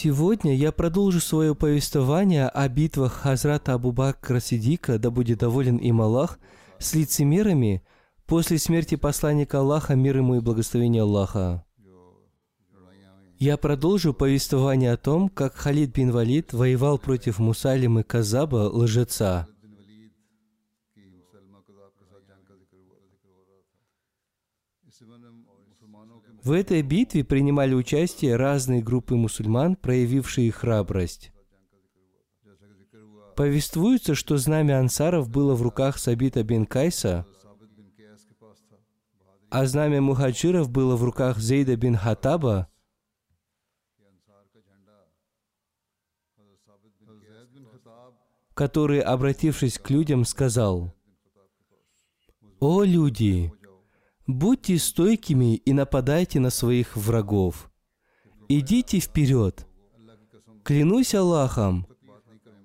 Сегодня я продолжу свое повествование о битвах Хазрата Абу Бакра Сидика, да будет доволен им Аллах, с лицемерами после смерти посланника Аллаха, мир ему и благословение Аллаха. Я продолжу повествование о том, как Халид бин Валид воевал против Мусалимы Казаба, лжеца. В этой битве принимали участие разные группы мусульман, проявившие храбрость. Повествуется, что знамя ансаров было в руках Сабита бин Кайса, а знамя мухаджиров было в руках Зейда бин Хатаба, который, обратившись к людям, сказал, «О люди, будьте стойкими и нападайте на своих врагов. Идите вперед. Клянусь Аллахом,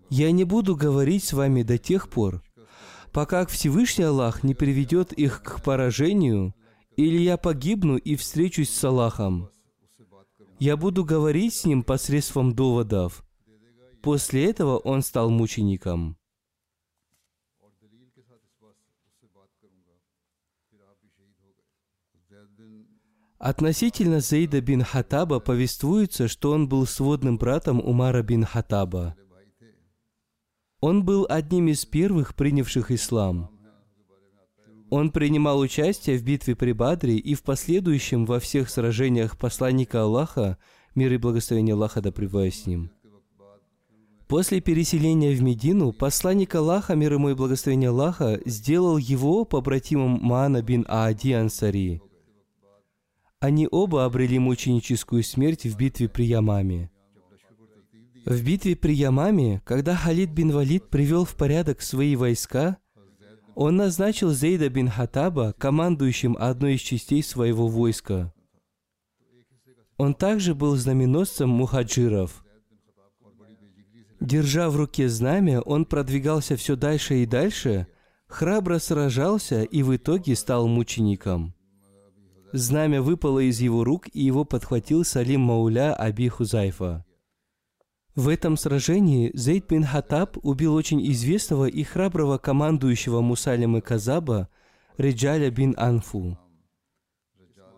я не буду говорить с вами до тех пор, пока Всевышний Аллах не приведет их к поражению, или я погибну и встречусь с Аллахом. Я буду говорить с ним посредством доводов. После этого он стал мучеником. Относительно Зейда бин Хатаба повествуется, что он был сводным братом Умара бин Хатаба. Он был одним из первых принявших ислам. Он принимал участие в битве при Бадре и в последующем во всех сражениях посланника Аллаха, мир и благословение Аллаха да с ним. После переселения в Медину посланник Аллаха, мир ему и благословение Аллаха, сделал его побратимом Маана бин Аади Ансари – они оба обрели мученическую смерть в битве при Ямаме. В битве при Ямаме, когда Халид бин Валид привел в порядок свои войска, он назначил Зейда бин Хатаба командующим одной из частей своего войска. Он также был знаменосцем мухаджиров. Держа в руке знамя, он продвигался все дальше и дальше, храбро сражался и в итоге стал мучеником. Знамя выпало из его рук, и его подхватил Салим Мауля Аби Хузайфа. В этом сражении Зейд бин Хатаб убил очень известного и храброго командующего Мусалимы Казаба Реджаля бин Анфу.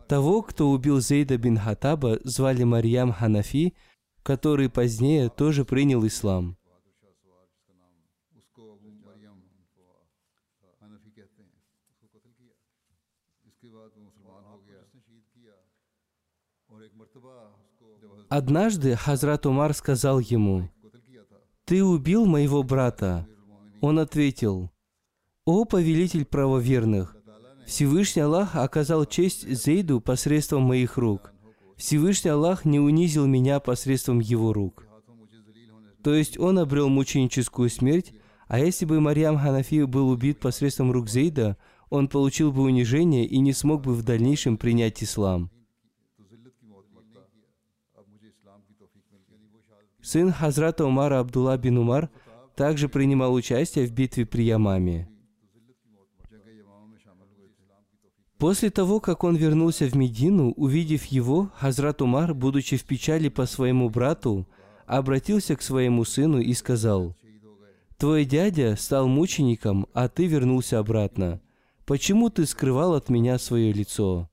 Того, кто убил Зейда бин Хатаба, звали Марьям Ханафи, который позднее тоже принял ислам. Однажды Хазрат Умар сказал ему, «Ты убил моего брата». Он ответил, «О повелитель правоверных, Всевышний Аллах оказал честь Зейду посредством моих рук. Всевышний Аллах не унизил меня посредством его рук». То есть он обрел мученическую смерть, а если бы Марьям Ханафи был убит посредством рук Зейда, он получил бы унижение и не смог бы в дальнейшем принять ислам. Сын Хазрата Умара Абдулла бин Умар также принимал участие в битве при Ямаме. После того, как он вернулся в Медину, увидев его, Хазрат Умар, будучи в печали по своему брату, обратился к своему сыну и сказал, «Твой дядя стал мучеником, а ты вернулся обратно. Почему ты скрывал от меня свое лицо?»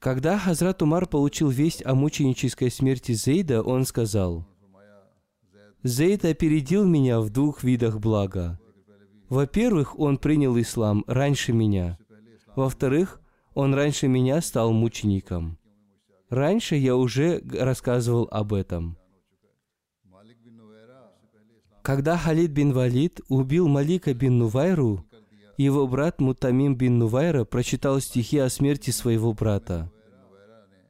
Когда Хазрат Умар получил весть о мученической смерти Зейда, он сказал, «Зейд опередил меня в двух видах блага. Во-первых, он принял ислам раньше меня. Во-вторых, он раньше меня стал мучеником. Раньше я уже рассказывал об этом. Когда Халид бин Валид убил Малика бин Нувайру, его брат Мутамим бин Нувайра прочитал стихи о смерти своего брата.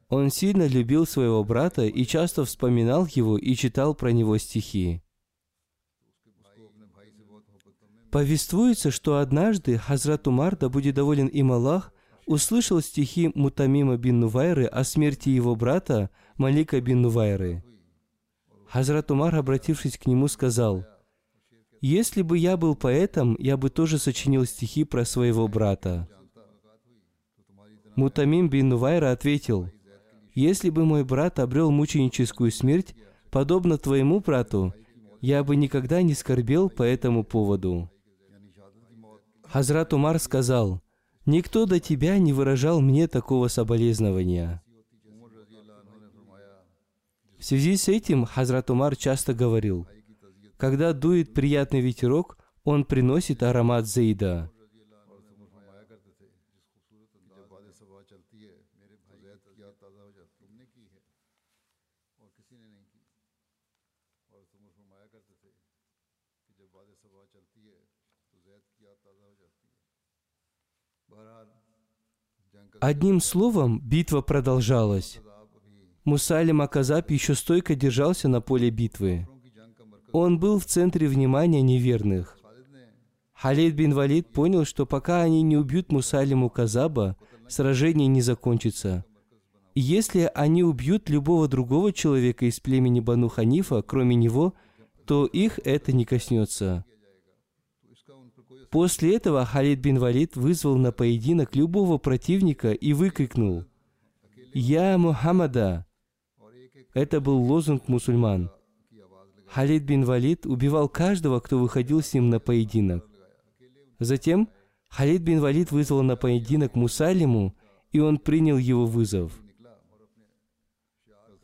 Он сильно любил своего брата и часто вспоминал его и читал про него стихи. Повествуется, что однажды Хазрат Умар, да будет доволен им Аллах, услышал стихи Мутамима бин Нувайры о смерти его брата Малика бин Нувайры. Хазрат Умар, обратившись к нему, сказал, «Если бы я был поэтом, я бы тоже сочинил стихи про своего брата». Мутамим бин Нувайра ответил, «Если бы мой брат обрел мученическую смерть, подобно твоему брату, я бы никогда не скорбел по этому поводу». Хазрат Умар сказал, «Никто до тебя не выражал мне такого соболезнования». В связи с этим Хазрат Умар часто говорил, когда дует приятный ветерок, он приносит аромат Зейда. Одним словом, битва продолжалась. Мусалим Аказаб еще стойко держался на поле битвы. Он был в центре внимания неверных. Халид бин Валид понял, что пока они не убьют Мусалиму Казаба, сражение не закончится. Если они убьют любого другого человека из племени Бану Ханифа, кроме него, то их это не коснется. После этого Халид бин Валид вызвал на поединок любого противника и выкрикнул «Я Мухаммада!» Это был лозунг мусульман. Халид бин Валид убивал каждого, кто выходил с ним на поединок. Затем Халид бин Валид вызвал на поединок Мусалиму, и он принял его вызов.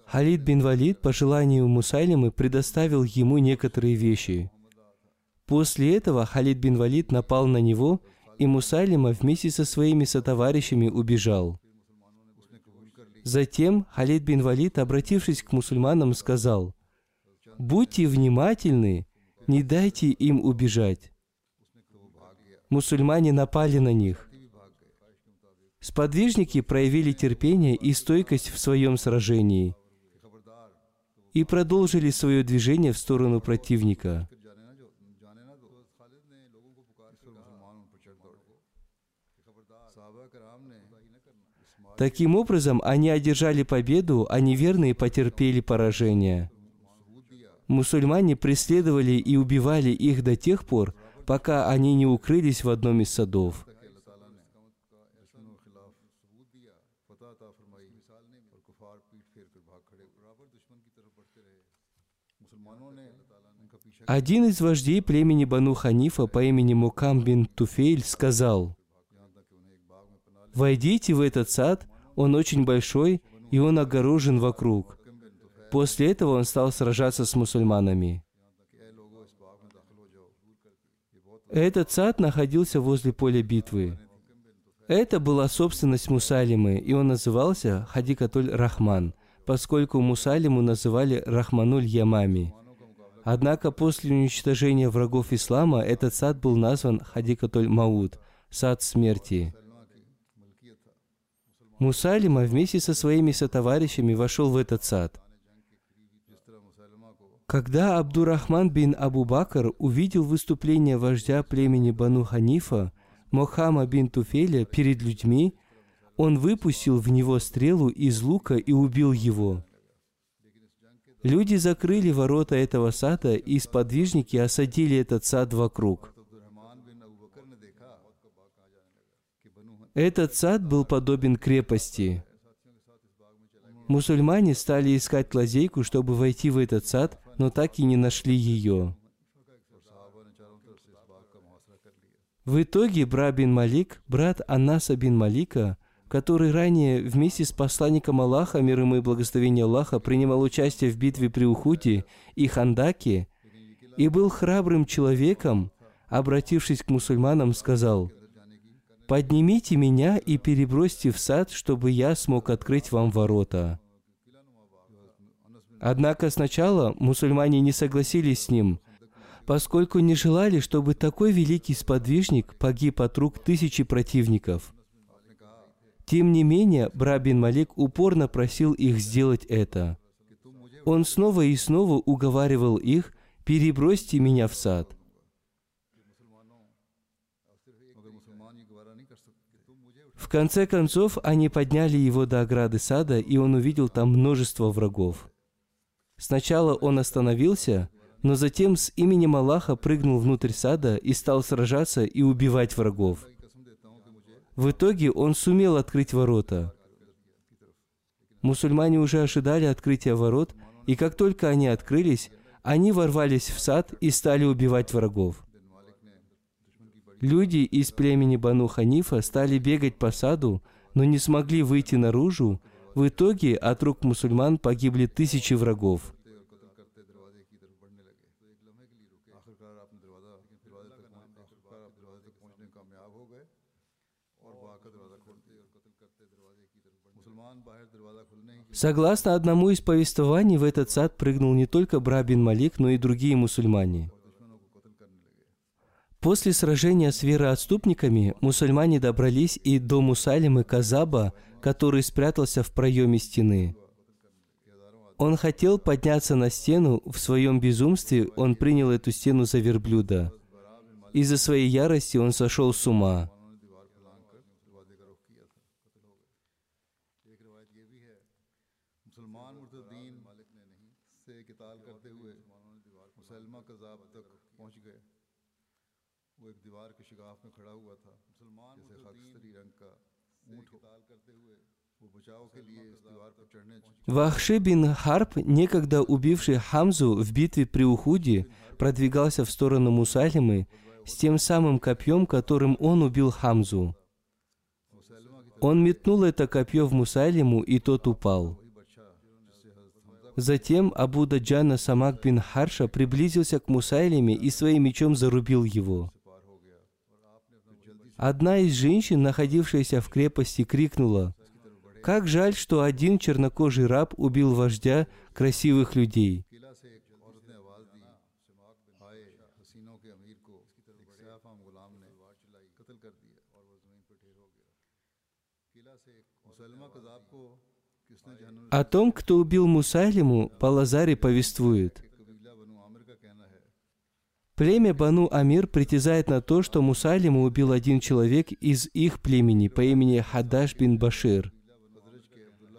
Халид бин Валид по желанию Мусалимы предоставил ему некоторые вещи – После этого Халид бин Валид напал на него, и Мусайлима вместе со своими сотоварищами убежал. Затем Халид бин Валид, обратившись к мусульманам, сказал, «Будьте внимательны, не дайте им убежать». Мусульмане напали на них. Сподвижники проявили терпение и стойкость в своем сражении и продолжили свое движение в сторону противника. Таким образом, они одержали победу, а неверные потерпели поражение. Мусульмане преследовали и убивали их до тех пор, пока они не укрылись в одном из садов. Один из вождей племени Бану Ханифа по имени Мукам бин Туфейль сказал, Войдите в этот сад, он очень большой, и он огорожен вокруг. После этого он стал сражаться с мусульманами. Этот сад находился возле поля битвы. Это была собственность Мусалимы, и он назывался Хадикатуль Рахман, поскольку Мусалиму называли Рахмануль Ямами. Однако после уничтожения врагов ислама этот сад был назван Хадикатуль Мауд, сад смерти. Мусалима вместе со своими сотоварищами вошел в этот сад. Когда Абдурахман бин Абу Бакр увидел выступление вождя племени Бану Ханифа, Мохама бин Туфеля, перед людьми, он выпустил в него стрелу из лука и убил его. Люди закрыли ворота этого сада, и сподвижники осадили этот сад вокруг. Этот сад был подобен крепости. Мусульмане стали искать лазейку, чтобы войти в этот сад, но так и не нашли ее. В итоге Бра бин Малик, брат Анаса бин Малика, который ранее вместе с посланником Аллаха, мир ему и благословение Аллаха, принимал участие в битве при Ухуде и Хандаке, и был храбрым человеком, обратившись к мусульманам, сказал, «Поднимите меня и перебросьте в сад, чтобы я смог открыть вам ворота». Однако сначала мусульмане не согласились с ним, поскольку не желали, чтобы такой великий сподвижник погиб от рук тысячи противников. Тем не менее, Брабин Малик упорно просил их сделать это. Он снова и снова уговаривал их «перебросьте меня в сад». В конце концов, они подняли его до ограды сада, и он увидел там множество врагов. Сначала он остановился, но затем с именем Аллаха прыгнул внутрь сада и стал сражаться и убивать врагов. В итоге он сумел открыть ворота. Мусульмане уже ожидали открытия ворот, и как только они открылись, они ворвались в сад и стали убивать врагов. Люди из племени Бану Ханифа стали бегать по саду, но не смогли выйти наружу. В итоге от рук мусульман погибли тысячи врагов. Согласно одному из повествований, в этот сад прыгнул не только Брабин Малик, но и другие мусульмане. После сражения с вероотступниками мусульмане добрались и до Мусалимы Казаба, который спрятался в проеме стены. Он хотел подняться на стену, в своем безумстве он принял эту стену за верблюда. Из-за своей ярости он сошел с ума. Вахши бин Харп, некогда убивший Хамзу в битве при Ухуде, продвигался в сторону Мусалимы с тем самым копьем, которым он убил Хамзу. Он метнул это копье в Мусалиму, и тот упал. Затем Абу Даджана Самак бин Харша приблизился к Мусайлиме и своим мечом зарубил его. Одна из женщин, находившаяся в крепости, крикнула, «Как жаль, что один чернокожий раб убил вождя красивых людей». О том, кто убил Мусайлиму, Палазари повествует. Племя Бану Амир притязает на то, что Мусалима убил один человек из их племени по имени Хадаш бин Башир.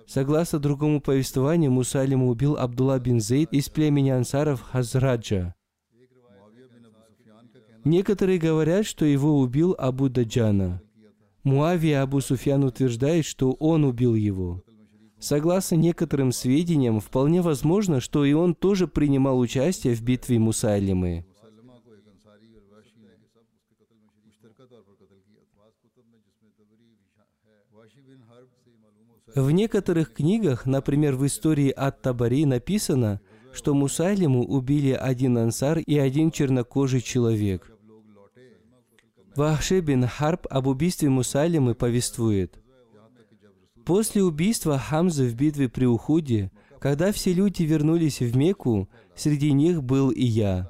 Согласно другому повествованию, Мусалима убил Абдулла бин Зейд из племени ансаров Хазраджа. Некоторые говорят, что его убил Абу Даджана. Муавия Абу Суфьян утверждает, что он убил его. Согласно некоторым сведениям, вполне возможно, что и он тоже принимал участие в битве Мусайлимы. В некоторых книгах, например, в истории Ат-Табари написано, что Мусайлиму убили один ансар и один чернокожий человек. Вахши бин Харб об убийстве Мусайлимы повествует. После убийства Хамзы в битве при Ухуде, когда все люди вернулись в Мекку, среди них был и я.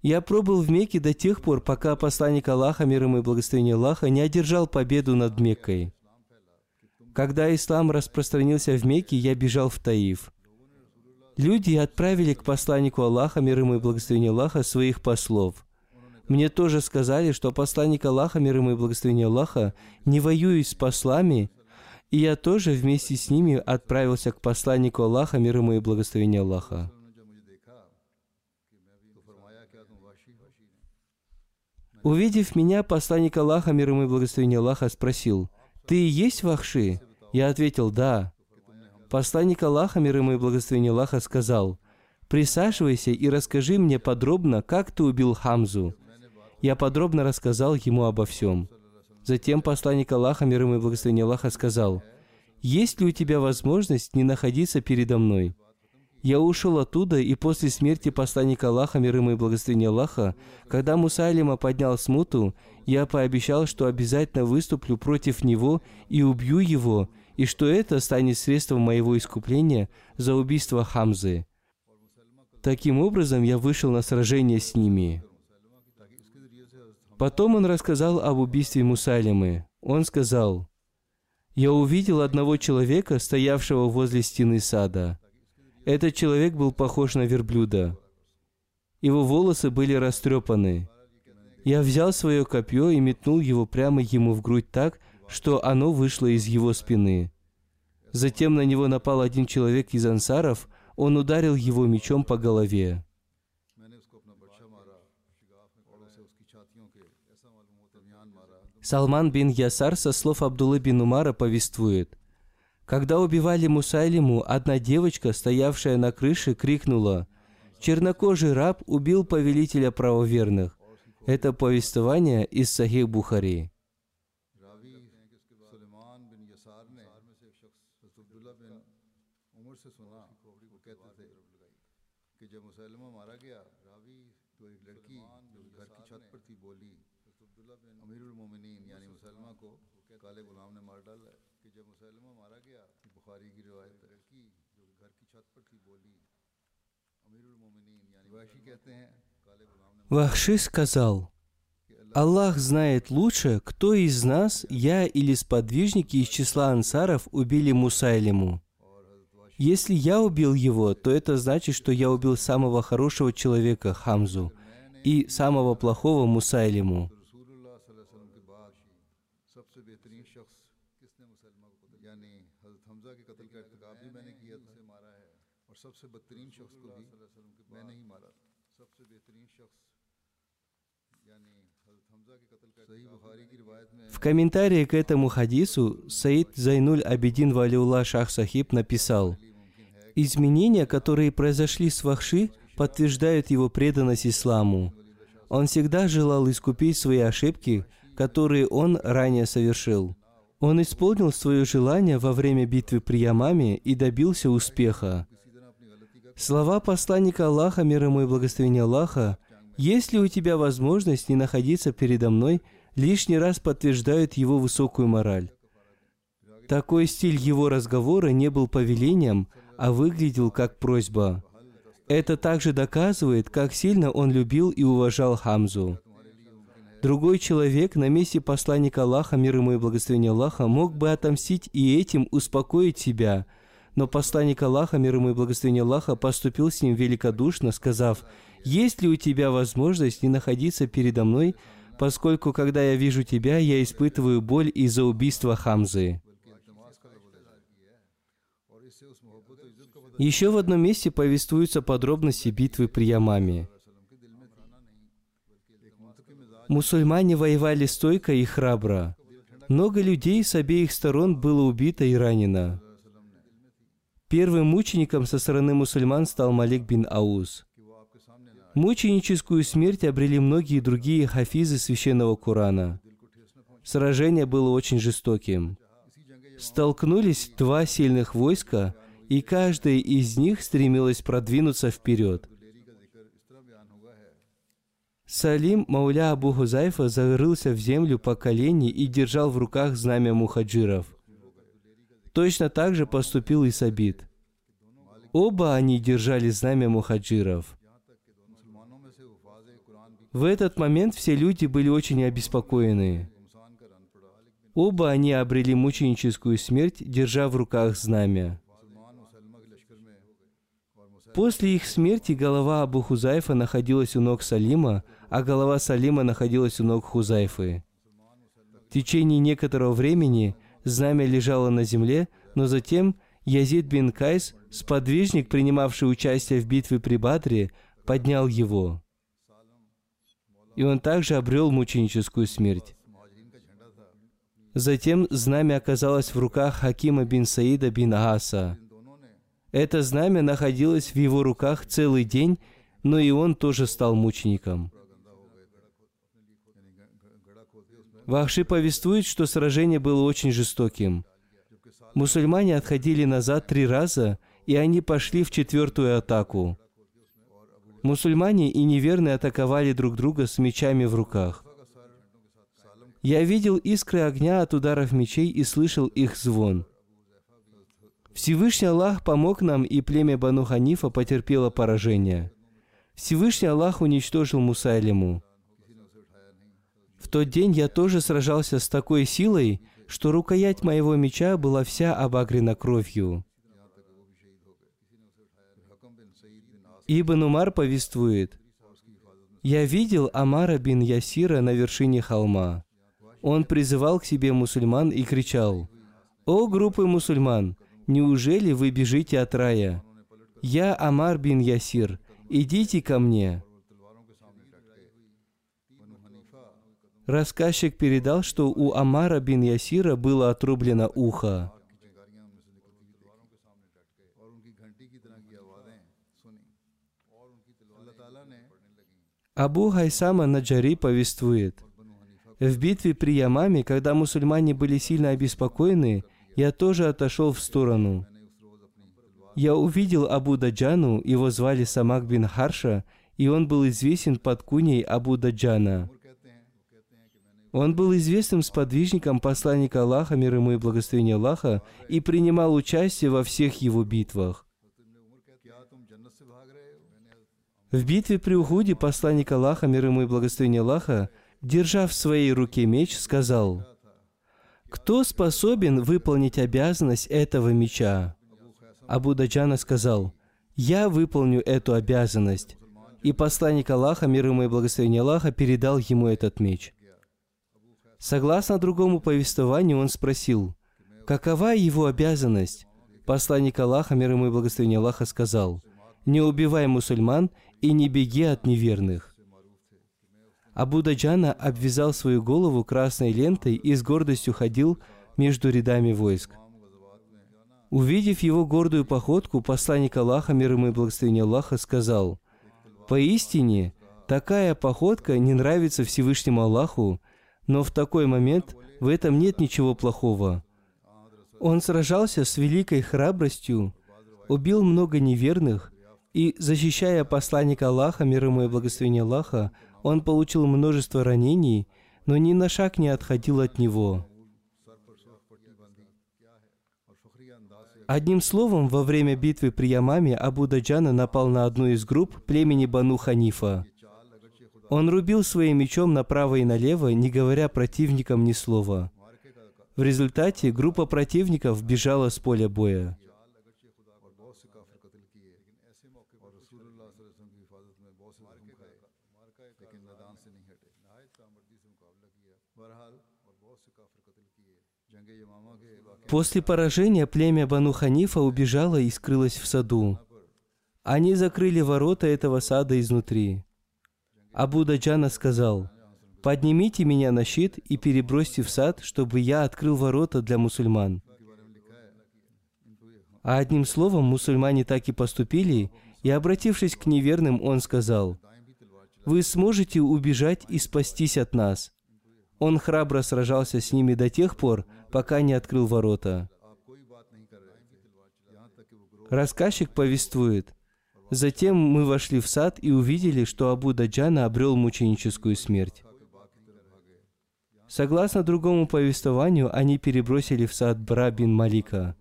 Я пробыл в Мекке до тех пор, пока посланник Аллаха, мир ему и благословение Аллаха, не одержал победу над Меккой. Когда ислам распространился в Мекке, я бежал в Таиф. Люди отправили к посланнику Аллаха, мир ему и благословение Аллаха, своих послов. Мне тоже сказали, что посланник Аллаха, мир ему и благословение Аллаха, не воюет с послами, и я тоже вместе с ними отправился к посланнику Аллаха, мир ему и благословение Аллаха. Увидев меня, посланник Аллаха, мир ему и благословение Аллаха, спросил, «Ты и есть Вахши?» Я ответил, «Да». Посланник Аллаха, мир ему и благословение Аллаха, сказал, «Присаживайся и расскажи мне подробно, как ты убил Хамзу». Я подробно рассказал ему обо всем. Затем посланник Аллаха, мир ему и благословение Аллаха, сказал, «Есть ли у тебя возможность не находиться передо мной?» Я ушел оттуда, и после смерти посланника Аллаха, мир ему и благословения Аллаха, когда Мусайлима поднял смуту, я пообещал, что обязательно выступлю против него и убью его, и что это станет средством моего искупления за убийство Хамзы. Таким образом, я вышел на сражение с ними. Потом он рассказал об убийстве Мусайлимы. Он сказал, «Я увидел одного человека, стоявшего возле стены сада. Этот человек был похож на верблюда. Его волосы были растрепаны. Я взял свое копье и метнул его прямо ему в грудь так, что оно вышло из его спины. Затем на него напал один человек из ансаров, он ударил его мечом по голове. Салман бин Ясар со слов Абдуллы бин Умара повествует. Когда убивали Мусайлиму, одна девочка, стоявшая на крыше, крикнула «Чернокожий раб убил повелителя правоверных». Это повествование из Сахих Бухари. Вахши сказал, Аллах знает лучше, кто из нас, я или сподвижники из числа ансаров, убили Мусайлиму. Если я убил его, то это значит, что я убил самого хорошего человека, Хамзу, и самого плохого Мусайлиму. Комментарии к этому хадису Саид Зайнуль Абидин Валиулла Шах Сахиб написал, «Изменения, которые произошли с Вахши, подтверждают его преданность исламу. Он всегда желал искупить свои ошибки, которые он ранее совершил. Он исполнил свое желание во время битвы при Ямаме и добился успеха. Слова посланника Аллаха, мир ему и благословения Аллаха, «Есть ли у тебя возможность не находиться передо мной лишний раз подтверждают его высокую мораль. Такой стиль его разговора не был повелением, а выглядел как просьба. Это также доказывает, как сильно он любил и уважал Хамзу. Другой человек на месте посланника Аллаха, мир ему и благословения Аллаха, мог бы отомстить и этим успокоить себя, но посланник Аллаха, мир ему и благословения Аллаха, поступил с ним великодушно, сказав, «Есть ли у тебя возможность не находиться передо мной поскольку, когда я вижу тебя, я испытываю боль из-за убийства Хамзы. Еще в одном месте повествуются подробности битвы при Ямаме. Мусульмане воевали стойко и храбро. Много людей с обеих сторон было убито и ранено. Первым мучеником со стороны мусульман стал Малик бин Ауз. Мученическую смерть обрели многие другие хафизы священного Корана. Сражение было очень жестоким. Столкнулись два сильных войска, и каждое из них стремилось продвинуться вперед. Салим Мауля Абу Хузайфа зарылся в землю по колени и держал в руках знамя мухаджиров. Точно так же поступил и Сабит. Оба они держали знамя мухаджиров – в этот момент все люди были очень обеспокоены. Оба они обрели мученическую смерть, держа в руках знамя. После их смерти голова Абу Хузайфа находилась у ног Салима, а голова Салима находилась у ног Хузайфы. В течение некоторого времени знамя лежало на земле, но затем Язид бин Кайс, сподвижник, принимавший участие в битве при Бадре, поднял его. И он также обрел мученическую смерть. Затем знамя оказалось в руках Хакима бин Саида бин Аса. Это знамя находилось в его руках целый день, но и он тоже стал мучеником. Вахши повествует, что сражение было очень жестоким. Мусульмане отходили назад три раза, и они пошли в четвертую атаку. Мусульмане и неверные атаковали друг друга с мечами в руках. Я видел искры огня от ударов мечей и слышал их звон. Всевышний Аллах помог нам, и племя Бану Ханифа потерпело поражение. Всевышний Аллах уничтожил Мусайлиму. В тот день я тоже сражался с такой силой, что рукоять моего меча была вся обагрена кровью. Ибн Умар повествует, «Я видел Амара бин Ясира на вершине холма. Он призывал к себе мусульман и кричал, «О, группы мусульман, неужели вы бежите от рая? Я Амар бин Ясир, идите ко мне». Рассказчик передал, что у Амара бин Ясира было отрублено ухо. Абу Хайсама Наджари повествует, в битве при Ямаме, когда мусульмане были сильно обеспокоены, я тоже отошел в сторону. Я увидел Абу Даджану, его звали Самак бин Харша, и он был известен под куней Абу Даджана. Он был известным сподвижником посланника Аллаха, мир ему и благословения Аллаха, и принимал участие во всех его битвах. В битве при Ухуде посланник Аллаха, мир ему и благословение Аллаха, держа в своей руке меч, сказал, «Кто способен выполнить обязанность этого меча?» Абу Даджана сказал, «Я выполню эту обязанность». И посланник Аллаха, мир ему и благословение Аллаха, передал ему этот меч – Согласно другому повествованию, он спросил, какова его обязанность? Посланник Аллаха, мир ему и благословение Аллаха, сказал, «Не убивай мусульман и не беги от неверных». Абу Даджана обвязал свою голову красной лентой и с гордостью ходил между рядами войск. Увидев его гордую походку, посланник Аллаха, мир ему и благословение Аллаха, сказал, «Поистине, такая походка не нравится Всевышнему Аллаху, но в такой момент в этом нет ничего плохого. Он сражался с великой храбростью, убил много неверных, и, защищая посланника Аллаха, мир ему и благословение Аллаха, он получил множество ранений, но ни на шаг не отходил от него. Одним словом, во время битвы при Ямаме Абу Даджана напал на одну из групп племени Бану Ханифа. Он рубил своим мечом направо и налево, не говоря противникам ни слова. В результате группа противников бежала с поля боя. После поражения племя Бану Ханифа убежало и скрылось в саду. Они закрыли ворота этого сада изнутри. Абу Даджана сказал, «Поднимите меня на щит и перебросьте в сад, чтобы я открыл ворота для мусульман». А одним словом, мусульмане так и поступили, и, обратившись к неверным, он сказал, «Вы сможете убежать и спастись от нас». Он храбро сражался с ними до тех пор, пока не открыл ворота. Рассказчик повествует – Затем мы вошли в сад и увидели, что Абу Даджана обрел мученическую смерть. Согласно другому повествованию, они перебросили в сад Бра бин Малика.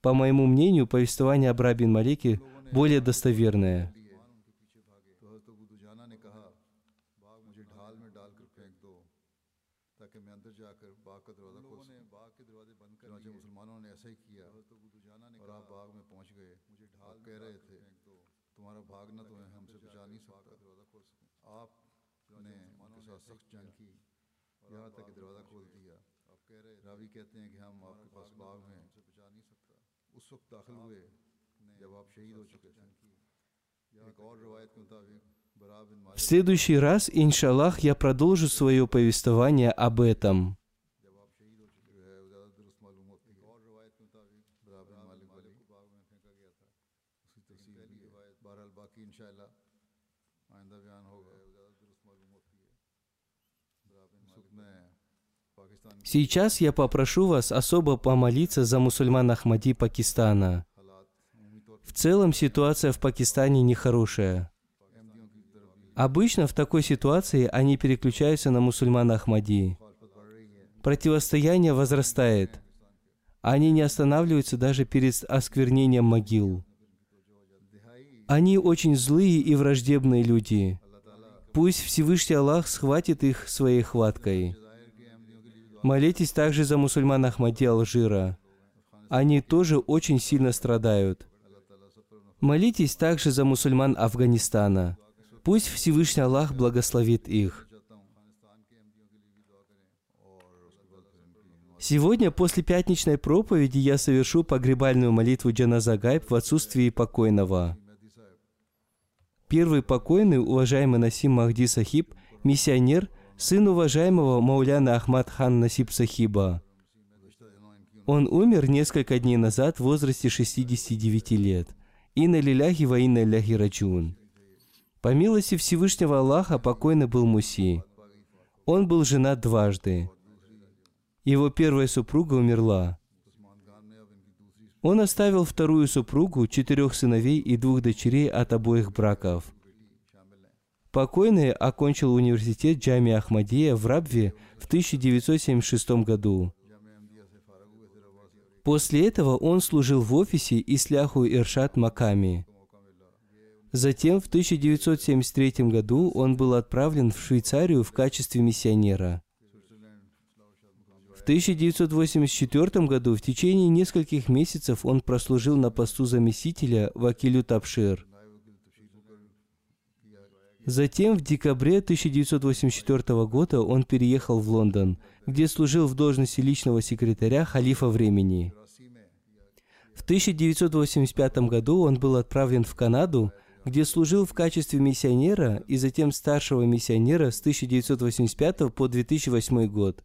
По моему мнению, повествование о Бра бин Малике более достоверное. В следующий раз, иншаллах, я продолжу свое повествование об этом. Сейчас я попрошу вас особо помолиться за мусульман Ахмади Пакистана. В целом ситуация в Пакистане нехорошая. Обычно в такой ситуации они переключаются на мусульман Ахмади. Противостояние возрастает. Они не останавливаются даже перед осквернением могил. Они очень злые и враждебные люди. Пусть Всевышний Аллах схватит их своей хваткой. Молитесь также за мусульман Ахмади Алжира. Они тоже очень сильно страдают. Молитесь также за мусульман Афганистана. Пусть Всевышний Аллах благословит их. Сегодня после пятничной проповеди я совершу погребальную молитву Джаназагайб в отсутствии покойного. Первый покойный, уважаемый Насим Махди Сахиб, миссионер, сын уважаемого Мауляна Ахмад хан Насиб Сахиба. Он умер несколько дней назад в возрасте 69 лет. Инна лиляхи ва инна ляхи раджун. По милости Всевышнего Аллаха покойный был Муси. Он был женат дважды. Его первая супруга умерла. Он оставил вторую супругу, четырех сыновей и двух дочерей от обоих браков. Покойный окончил университет Джами Ахмадия в Рабве в 1976 году. После этого он служил в офисе Исляху Иршат Маками. Затем в 1973 году он был отправлен в Швейцарию в качестве миссионера. В 1984 году в течение нескольких месяцев он прослужил на посту заместителя Вакилю Тапшир. Затем в декабре 1984 года он переехал в Лондон, где служил в должности личного секретаря халифа времени. В 1985 году он был отправлен в Канаду, где служил в качестве миссионера и затем старшего миссионера с 1985 по 2008 год.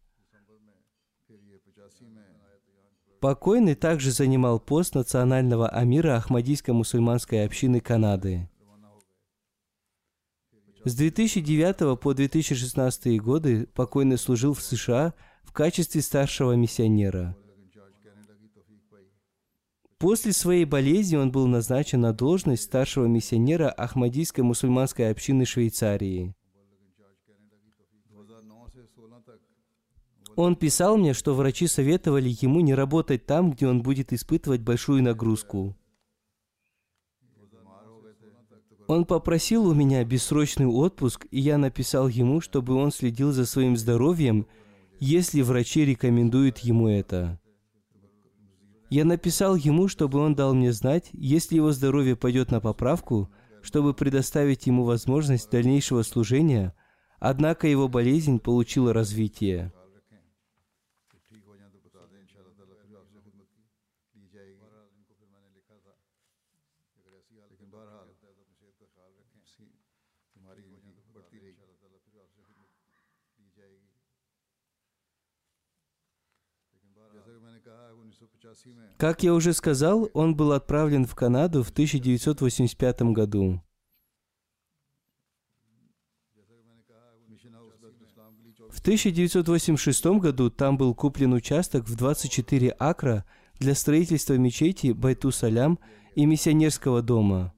Покойный также занимал пост национального амира Ахмадийской мусульманской общины Канады. С 2009 по 2016 годы покойный служил в США в качестве старшего миссионера. После своей болезни он был назначен на должность старшего миссионера Ахмадийской мусульманской общины Швейцарии. Он писал мне, что врачи советовали ему не работать там, где он будет испытывать большую нагрузку. Он попросил у меня бессрочный отпуск, и я написал ему, чтобы он следил за своим здоровьем, если врачи рекомендуют ему это. Я написал ему, чтобы он дал мне знать, если его здоровье пойдет на поправку, чтобы предоставить ему возможность дальнейшего служения, однако его болезнь получила развитие. Как я уже сказал, он был отправлен в Канаду в 1985 году. В 1986 году там был куплен участок в 24 акра для строительства мечети Байту-Салям и миссионерского дома.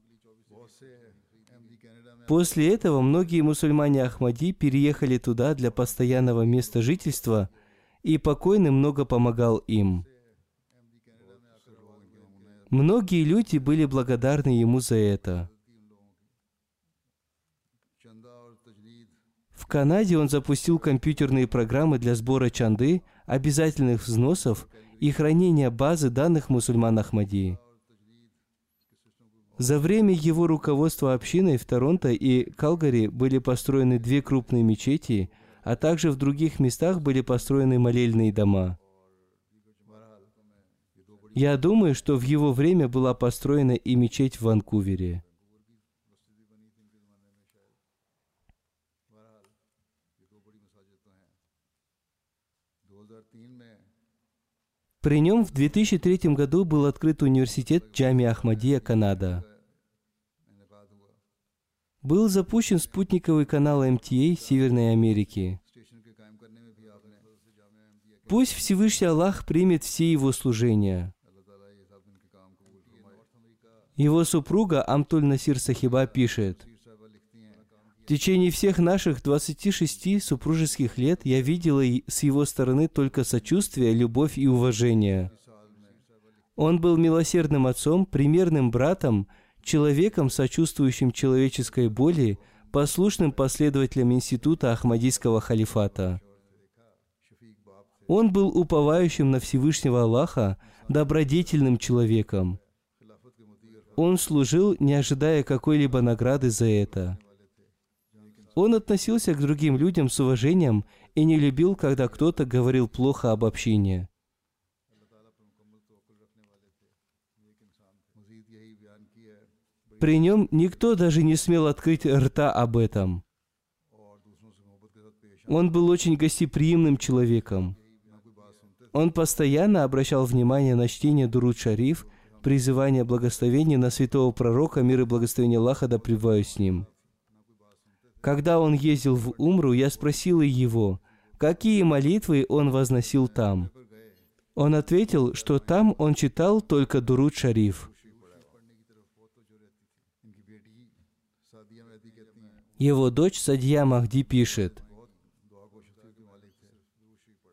После этого многие мусульмане Ахмади переехали туда для постоянного места жительства, и покойный много помогал им. Многие люди были благодарны ему за это. В Канаде он запустил компьютерные программы для сбора чанды, обязательных взносов и хранения базы данных мусульман Ахмадии. За время его руководства общиной в Торонто и Калгари были построены две крупные мечети, а также в других местах были построены молельные дома. Я думаю, что в его время была построена и мечеть в Ванкувере. При нем в 2003 году был открыт университет Джами Ахмадия Канада. Был запущен спутниковый канал МТА Северной Америки. Пусть Всевышний Аллах примет все его служения. Его супруга Амтуль Насир Сахиба пишет, «В течение всех наших 26 супружеских лет я видела с его стороны только сочувствие, любовь и уважение. Он был милосердным отцом, примерным братом, человеком, сочувствующим человеческой боли, послушным последователем института Ахмадийского халифата. Он был уповающим на Всевышнего Аллаха, добродетельным человеком. Он служил, не ожидая какой-либо награды за это. Он относился к другим людям с уважением и не любил, когда кто-то говорил плохо об общине. При нем никто даже не смел открыть рта об этом. Он был очень гостеприимным человеком. Он постоянно обращал внимание на чтение Дуруд Шариф – призывание благословения на святого пророка, мир и благословение Аллаха, да пребываю с ним. Когда он ездил в Умру, я спросил его, какие молитвы он возносил там. Он ответил, что там он читал только Дуруд Шариф. Его дочь Садья Махди пишет,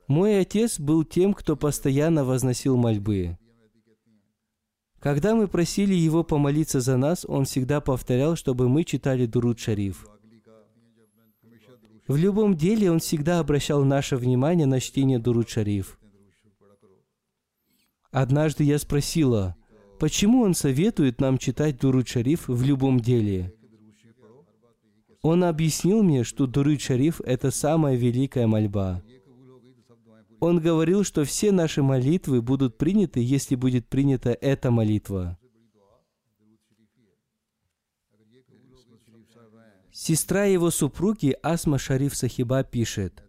«Мой отец был тем, кто постоянно возносил мольбы. Когда мы просили его помолиться за нас, он всегда повторял, чтобы мы читали Дуруд Шариф. В любом деле он всегда обращал наше внимание на чтение Дуруд Шариф. Однажды я спросила, почему он советует нам читать Дуруд Шариф в любом деле. Он объяснил мне, что Дуруд Шариф – это самая великая мольба. Он говорил, что все наши молитвы будут приняты, если будет принята эта молитва. Сестра его супруги Асма Шариф Сахиба пишет,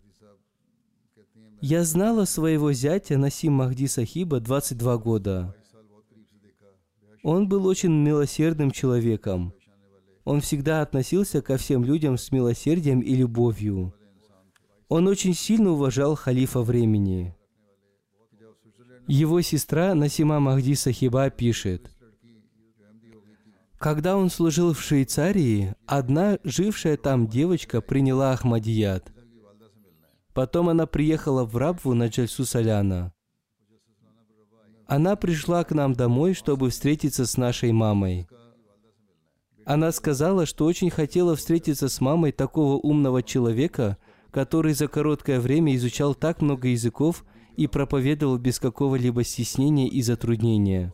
«Я знала своего зятя Насим Махди Сахиба 22 года. Он был очень милосердным человеком. Он всегда относился ко всем людям с милосердием и любовью. Он очень сильно уважал халифа времени. Его сестра Насима Махди Сахиба пишет, когда он служил в Швейцарии, одна жившая там девочка приняла Ахмадият. Потом она приехала в Рабву на Джальсу Соляна. Она пришла к нам домой, чтобы встретиться с нашей мамой. Она сказала, что очень хотела встретиться с мамой такого умного человека, который за короткое время изучал так много языков и проповедовал без какого-либо стеснения и затруднения.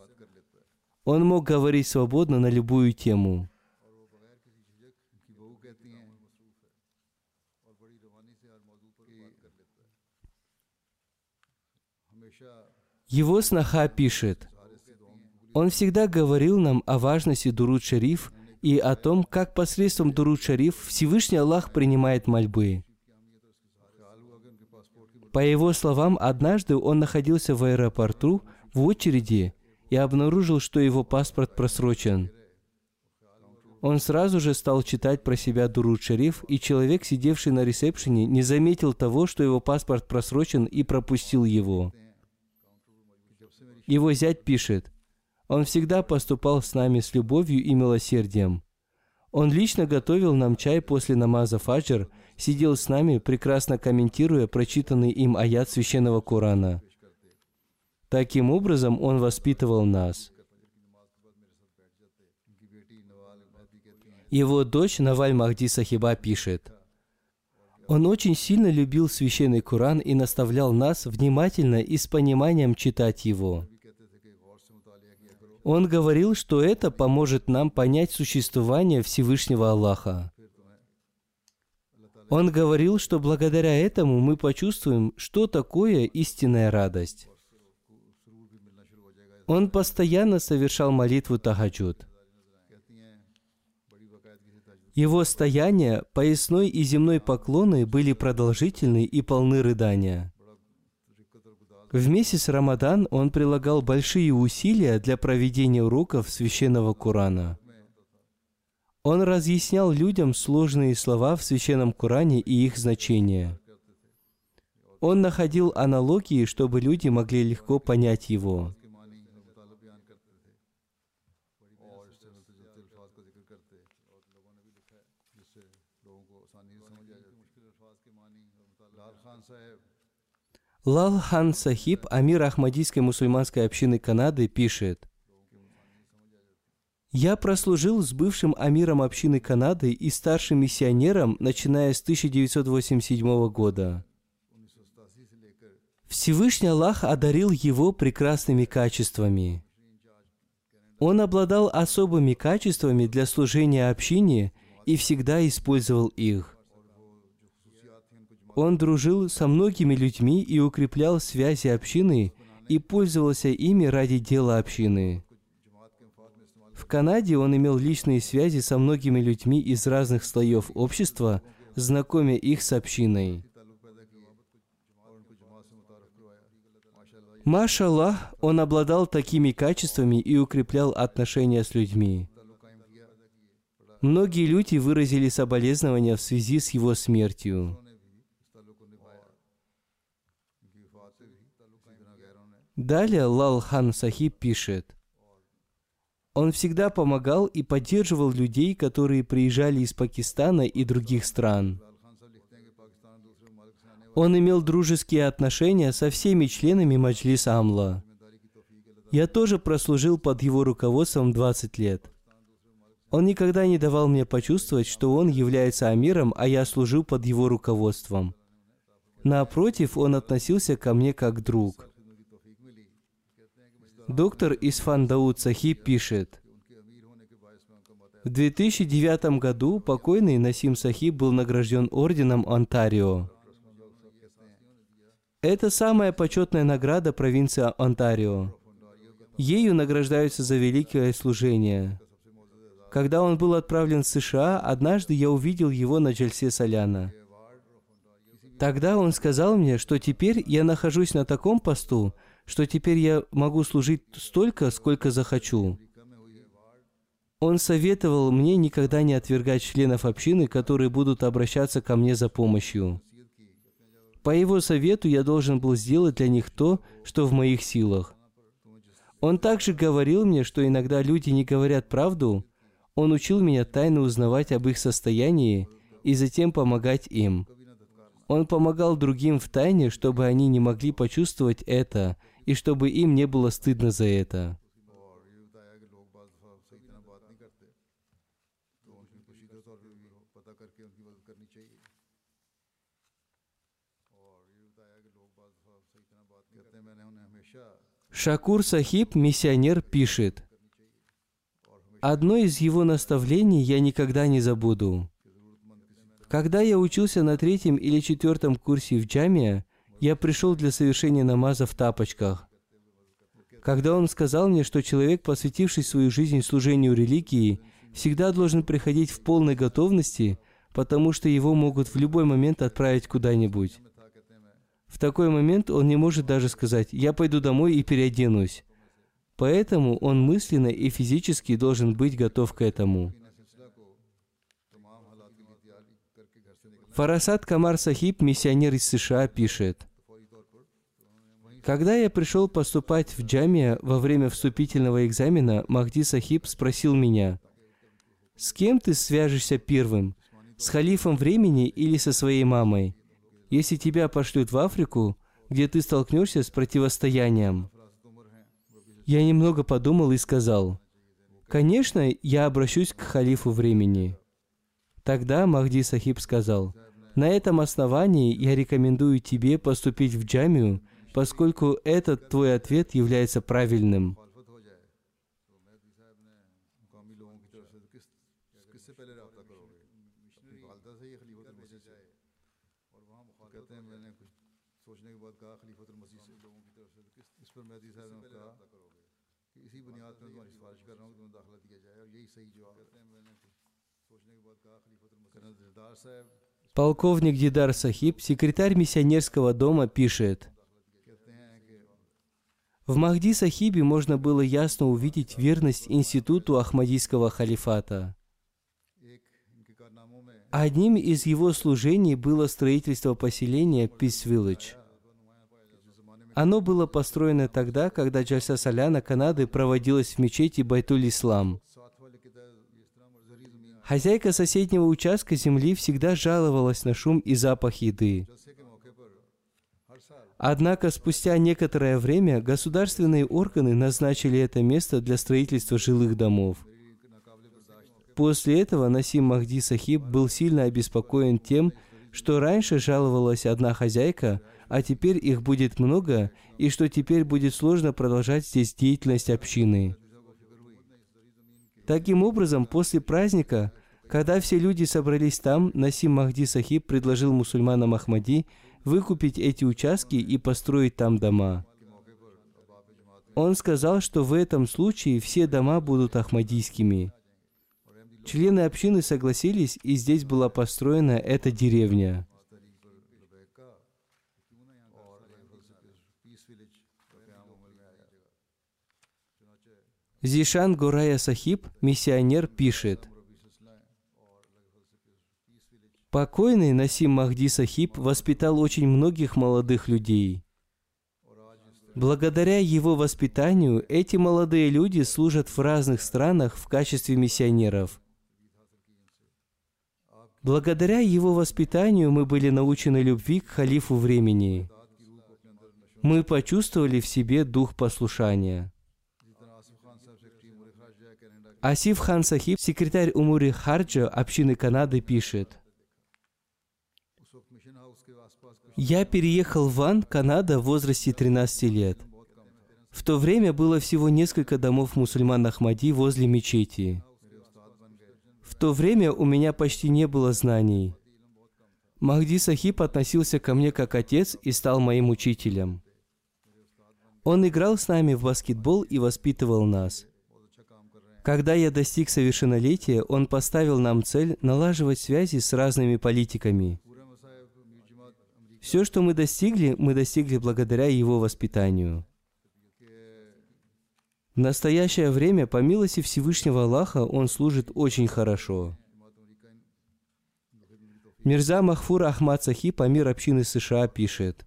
Он мог говорить свободно на любую тему. Его сноха пишет, он всегда говорил нам о важности дурут шариф и о том, как посредством дурут шариф Всевышний Аллах принимает мольбы. По его словам, однажды он находился в аэропорту в очереди и обнаружил, что его паспорт просрочен. Он сразу же стал читать про себя Дуруд Шариф, и человек, сидевший на ресепшене, не заметил того, что его паспорт просрочен, и пропустил его. Его зять пишет, «Он всегда поступал с нами с любовью и милосердием. Он лично готовил нам чай после намаза фаджр, сидел с нами, прекрасно комментируя прочитанный им аят священного Корана. Таким образом, он воспитывал нас. Его дочь Наваль Махди Сахиба пишет, «Он очень сильно любил священный Коран и наставлял нас внимательно и с пониманием читать его». Он говорил, что это поможет нам понять существование Всевышнего Аллаха. Он говорил, что благодаря этому мы почувствуем, что такое истинная радость. Он постоянно совершал молитву Тахаджуд. Его стояние, поясной и земной поклоны были продолжительны и полны рыдания. В месяц Рамадан он прилагал большие усилия для проведения уроков священного Курана – он разъяснял людям сложные слова в Священном Коране и их значение. Он находил аналогии, чтобы люди могли легко понять его. Лал Хан Сахиб, амир Ахмадийской мусульманской общины Канады, пишет – «Я прослужил с бывшим амиром общины Канады и старшим миссионером, начиная с 1987 года. Всевышний Аллах одарил его прекрасными качествами. Он обладал особыми качествами для служения общине и всегда использовал их. Он дружил со многими людьми и укреплял связи общины и пользовался ими ради дела общины. В Канаде он имел личные связи со многими людьми из разных слоев общества, знакомя их с общиной. Машаллах, он обладал такими качествами и укреплял отношения с людьми. Многие люди выразили соболезнования в связи с его смертью. Далее Лал Хан Сахиб пишет, он всегда помогал и поддерживал людей, которые приезжали из Пакистана и других стран. Он имел дружеские отношения со всеми членами Маджлис Амла. Я тоже прослужил под его руководством 20 лет. Он никогда не давал мне почувствовать, что он является амиром, а я служил под его руководством. Напротив, он относился ко мне как друг. Доктор Исфан Дауд Сахиб пишет, в 2009 году покойный Насим Сахиб был награжден орденом Онтарио. Это самая почетная награда провинции Онтарио. Ею награждаются за великое служение. Когда он был отправлен в США, однажды я увидел его на Джальсе Соляна. Тогда он сказал мне, что теперь я нахожусь на таком посту, что теперь я могу служить столько, сколько захочу. Он советовал мне никогда не отвергать членов общины, которые будут обращаться ко мне за помощью. По его совету я должен был сделать для них то, что в моих силах. Он также говорил мне, что иногда люди не говорят правду. Он учил меня тайно узнавать об их состоянии и затем помогать им. Он помогал другим в тайне, чтобы они не могли почувствовать это – и чтобы им не было стыдно за это. Шакур Сахиб, миссионер, пишет, «Одно из его наставлений я никогда не забуду. Когда я учился на третьем или четвертом курсе в джамия, я пришел для совершения намаза в тапочках. Когда он сказал мне, что человек, посвятивший свою жизнь служению религии, всегда должен приходить в полной готовности, потому что его могут в любой момент отправить куда-нибудь. В такой момент он не может даже сказать «я пойду домой и переоденусь». Поэтому он мысленно и физически должен быть готов к этому. Фарасад Камар Сахиб, миссионер из США, пишет, когда я пришел поступать в джамия во время вступительного экзамена, Махди Сахиб спросил меня, «С кем ты свяжешься первым? С халифом времени или со своей мамой? Если тебя пошлют в Африку, где ты столкнешься с противостоянием?» Я немного подумал и сказал, «Конечно, я обращусь к халифу времени». Тогда Махди Сахиб сказал, «На этом основании я рекомендую тебе поступить в джамию, поскольку этот твой ответ является правильным. Полковник Дидар Сахиб, секретарь миссионерского дома, пишет – в Махди Сахибе можно было ясно увидеть верность институту Ахмадийского халифата. Одним из его служений было строительство поселения Village. Оно было построено тогда, когда Джальса Саляна Канады проводилась в мечети Байтуль Ислам. Хозяйка соседнего участка земли всегда жаловалась на шум и запах еды. Однако спустя некоторое время государственные органы назначили это место для строительства жилых домов. После этого Насим Махди Сахиб был сильно обеспокоен тем, что раньше жаловалась одна хозяйка, а теперь их будет много, и что теперь будет сложно продолжать здесь деятельность общины. Таким образом, после праздника, когда все люди собрались там, Насим Махди Сахиб предложил мусульманам Ахмади выкупить эти участки и построить там дома. Он сказал, что в этом случае все дома будут ахмадийскими. Члены общины согласились, и здесь была построена эта деревня. Зишан Гурая Сахиб, миссионер, пишет – Покойный Насим Махди Сахиб воспитал очень многих молодых людей. Благодаря его воспитанию эти молодые люди служат в разных странах в качестве миссионеров. Благодаря его воспитанию мы были научены любви к халифу времени. Мы почувствовали в себе дух послушания. Асиф Хан Сахиб, секретарь Умури Харджа общины Канады, пишет, Я переехал в Ван, Канада, в возрасте 13 лет. В то время было всего несколько домов мусульман Ахмади возле мечети. В то время у меня почти не было знаний. Махди Сахиб относился ко мне как отец и стал моим учителем. Он играл с нами в баскетбол и воспитывал нас. Когда я достиг совершеннолетия, он поставил нам цель налаживать связи с разными политиками – все, что мы достигли, мы достигли благодаря его воспитанию. В настоящее время, по милости Всевышнего Аллаха, он служит очень хорошо. Мирза Махфур Ахмад Сахиб, амир общины США, пишет.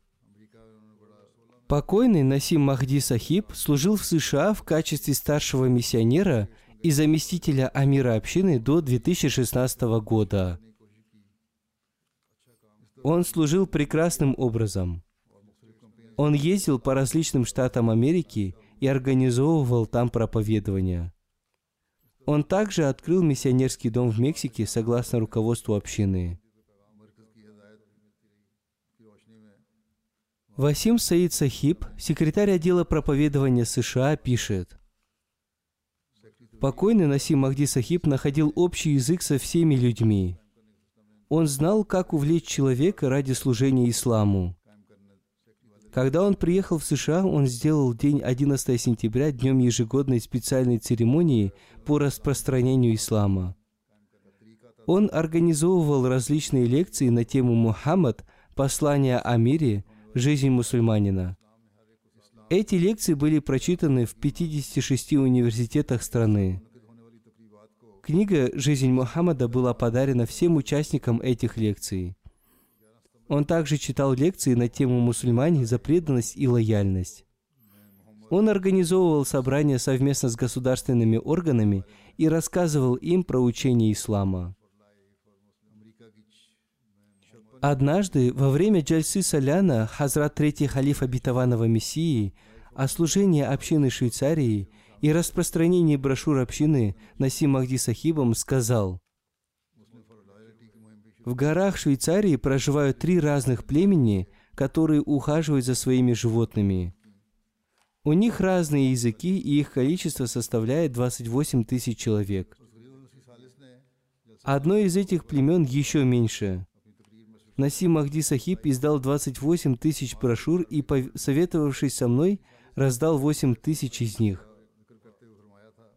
Покойный Насим Махди Сахиб служил в США в качестве старшего миссионера и заместителя амира общины до 2016 года. Он служил прекрасным образом. Он ездил по различным штатам Америки и организовывал там проповедования. Он также открыл миссионерский дом в Мексике согласно руководству общины. Васим Саид Сахиб, секретарь отдела проповедования США, пишет, Покойный Насим Махди Сахиб находил общий язык со всеми людьми. Он знал, как увлечь человека ради служения исламу. Когда он приехал в США, он сделал день 11 сентября днем ежегодной специальной церемонии по распространению ислама. Он организовывал различные лекции на тему Мухаммад, послание о мире, жизнь мусульманина. Эти лекции были прочитаны в 56 университетах страны. Книга «Жизнь Мухаммада» была подарена всем участникам этих лекций. Он также читал лекции на тему мусульмане за преданность и лояльность. Он организовывал собрания совместно с государственными органами и рассказывал им про учение ислама. Однажды, во время Джальсы Соляна, Хазрат Третий Халиф Обетованного Мессии, о служении общины Швейцарии – и распространении брошюр общины Насим Махди Сахибом сказал, в горах Швейцарии проживают три разных племени, которые ухаживают за своими животными. У них разные языки, и их количество составляет 28 тысяч человек. Одно из этих племен еще меньше. Насим Махди Сахиб издал 28 тысяч брошюр и, советовавшись со мной, раздал 8 тысяч из них.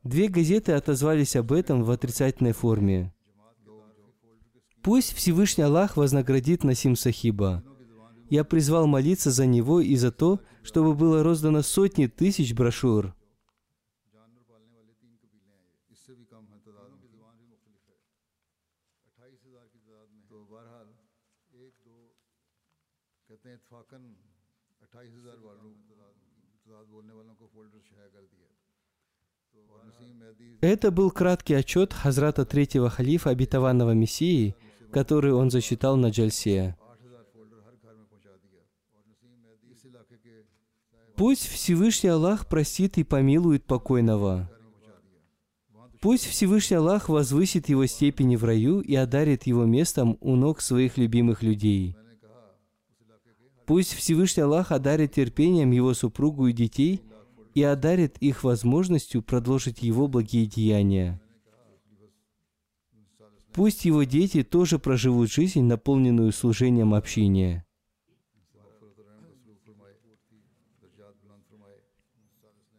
Две газеты отозвались об этом в отрицательной форме. Пусть Всевышний Аллах вознаградит Насим Сахиба. Я призвал молиться за него и за то, чтобы было роздано сотни тысяч брошюр. اٹھائیس ہزار والوں بولنے والوں کو فولڈر شائع کر دیا это был краткий отчет Хазрата Третьего Халифа, обетованного Мессии, который он зачитал на Джальсе. Пусть Всевышний Аллах простит и помилует покойного. Пусть Всевышний Аллах возвысит его степени в раю и одарит его местом у ног своих любимых людей. Пусть Всевышний Аллах одарит терпением его супругу и детей – и одарит их возможностью продолжить его благие деяния. Пусть его дети тоже проживут жизнь, наполненную служением общения.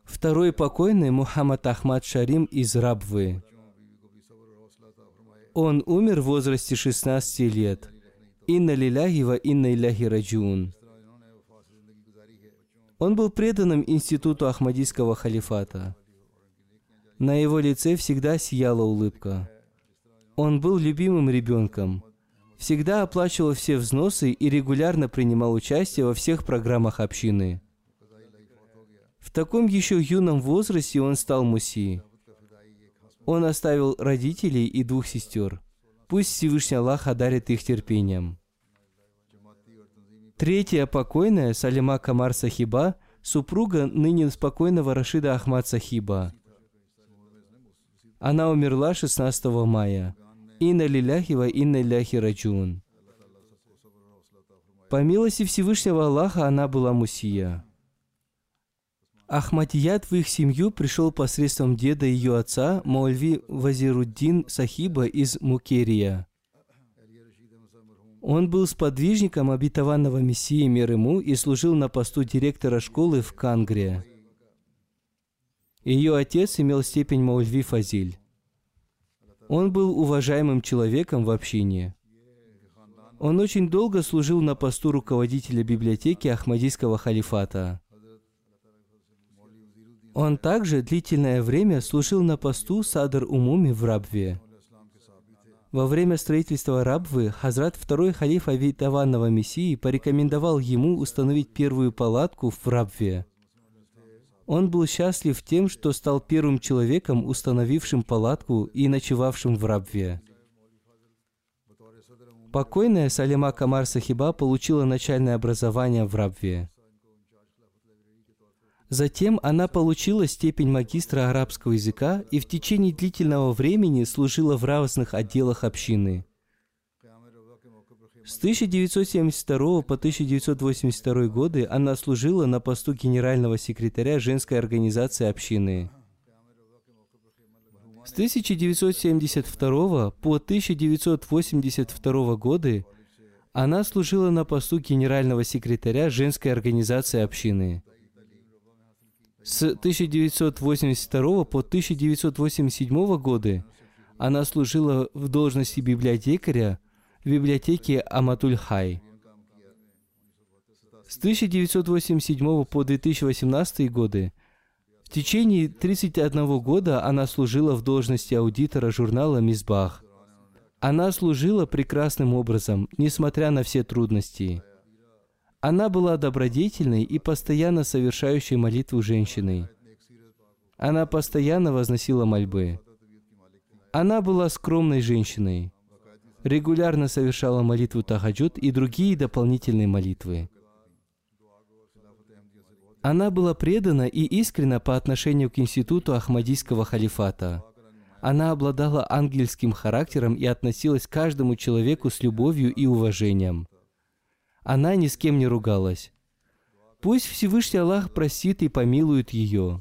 Второй покойный Мухаммад Ахмад Шарим из Рабвы. Он умер в возрасте 16 лет. Инна лиляхи ва инна иляхи раджун. Он был преданным институту Ахмадийского халифата. На его лице всегда сияла улыбка. Он был любимым ребенком, всегда оплачивал все взносы и регулярно принимал участие во всех программах общины. В таком еще юном возрасте он стал муси. Он оставил родителей и двух сестер. Пусть Всевышний Аллах одарит их терпением. Третья покойная Салима Камар Сахиба, супруга ныне спокойного Рашида Ахмад Сахиба. Она умерла 16 мая. Инна лиляхи ва инна ляхи раджун. По милости Всевышнего Аллаха она была мусия. Ахмадият в их семью пришел посредством деда ее отца, Маульви Вазируддин Сахиба из Мукерия. Он был сподвижником обетованного Мессии мир ему и служил на посту директора школы в Кангре. Ее отец имел степень Маульви Фазиль. Он был уважаемым человеком в общине. Он очень долго служил на посту руководителя библиотеки Ахмадийского халифата. Он также длительное время служил на посту Садр Умуми в Рабве. Во время строительства Рабвы Хазрат второй халиф Авитаванного Мессии порекомендовал ему установить первую палатку в Рабве. Он был счастлив тем, что стал первым человеком, установившим палатку и ночевавшим в Рабве. Покойная Салима Камар Сахиба получила начальное образование в Рабве. Затем она получила степень магистра арабского языка и в течение длительного времени служила в разных отделах общины. С 1972 по 1982 годы она служила на посту генерального секретаря женской организации общины. С 1972 по 1982 годы она служила на посту генерального секретаря женской организации общины. С 1982 по 1987 годы она служила в должности библиотекаря в библиотеке Аматуль-Хай. С 1987 по 2018 годы в течение 31 года она служила в должности аудитора журнала «Мизбах». Она служила прекрасным образом, несмотря на все трудности. Она была добродетельной и постоянно совершающей молитву женщиной. Она постоянно возносила мольбы. Она была скромной женщиной. Регулярно совершала молитву Тахаджуд и другие дополнительные молитвы. Она была предана и искренна по отношению к институту Ахмадийского халифата. Она обладала ангельским характером и относилась к каждому человеку с любовью и уважением. Она ни с кем не ругалась. Пусть Всевышний Аллах простит и помилует ее.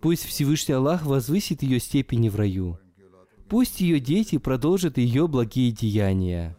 Пусть Всевышний Аллах возвысит ее степени в раю. Пусть ее дети продолжат ее благие деяния.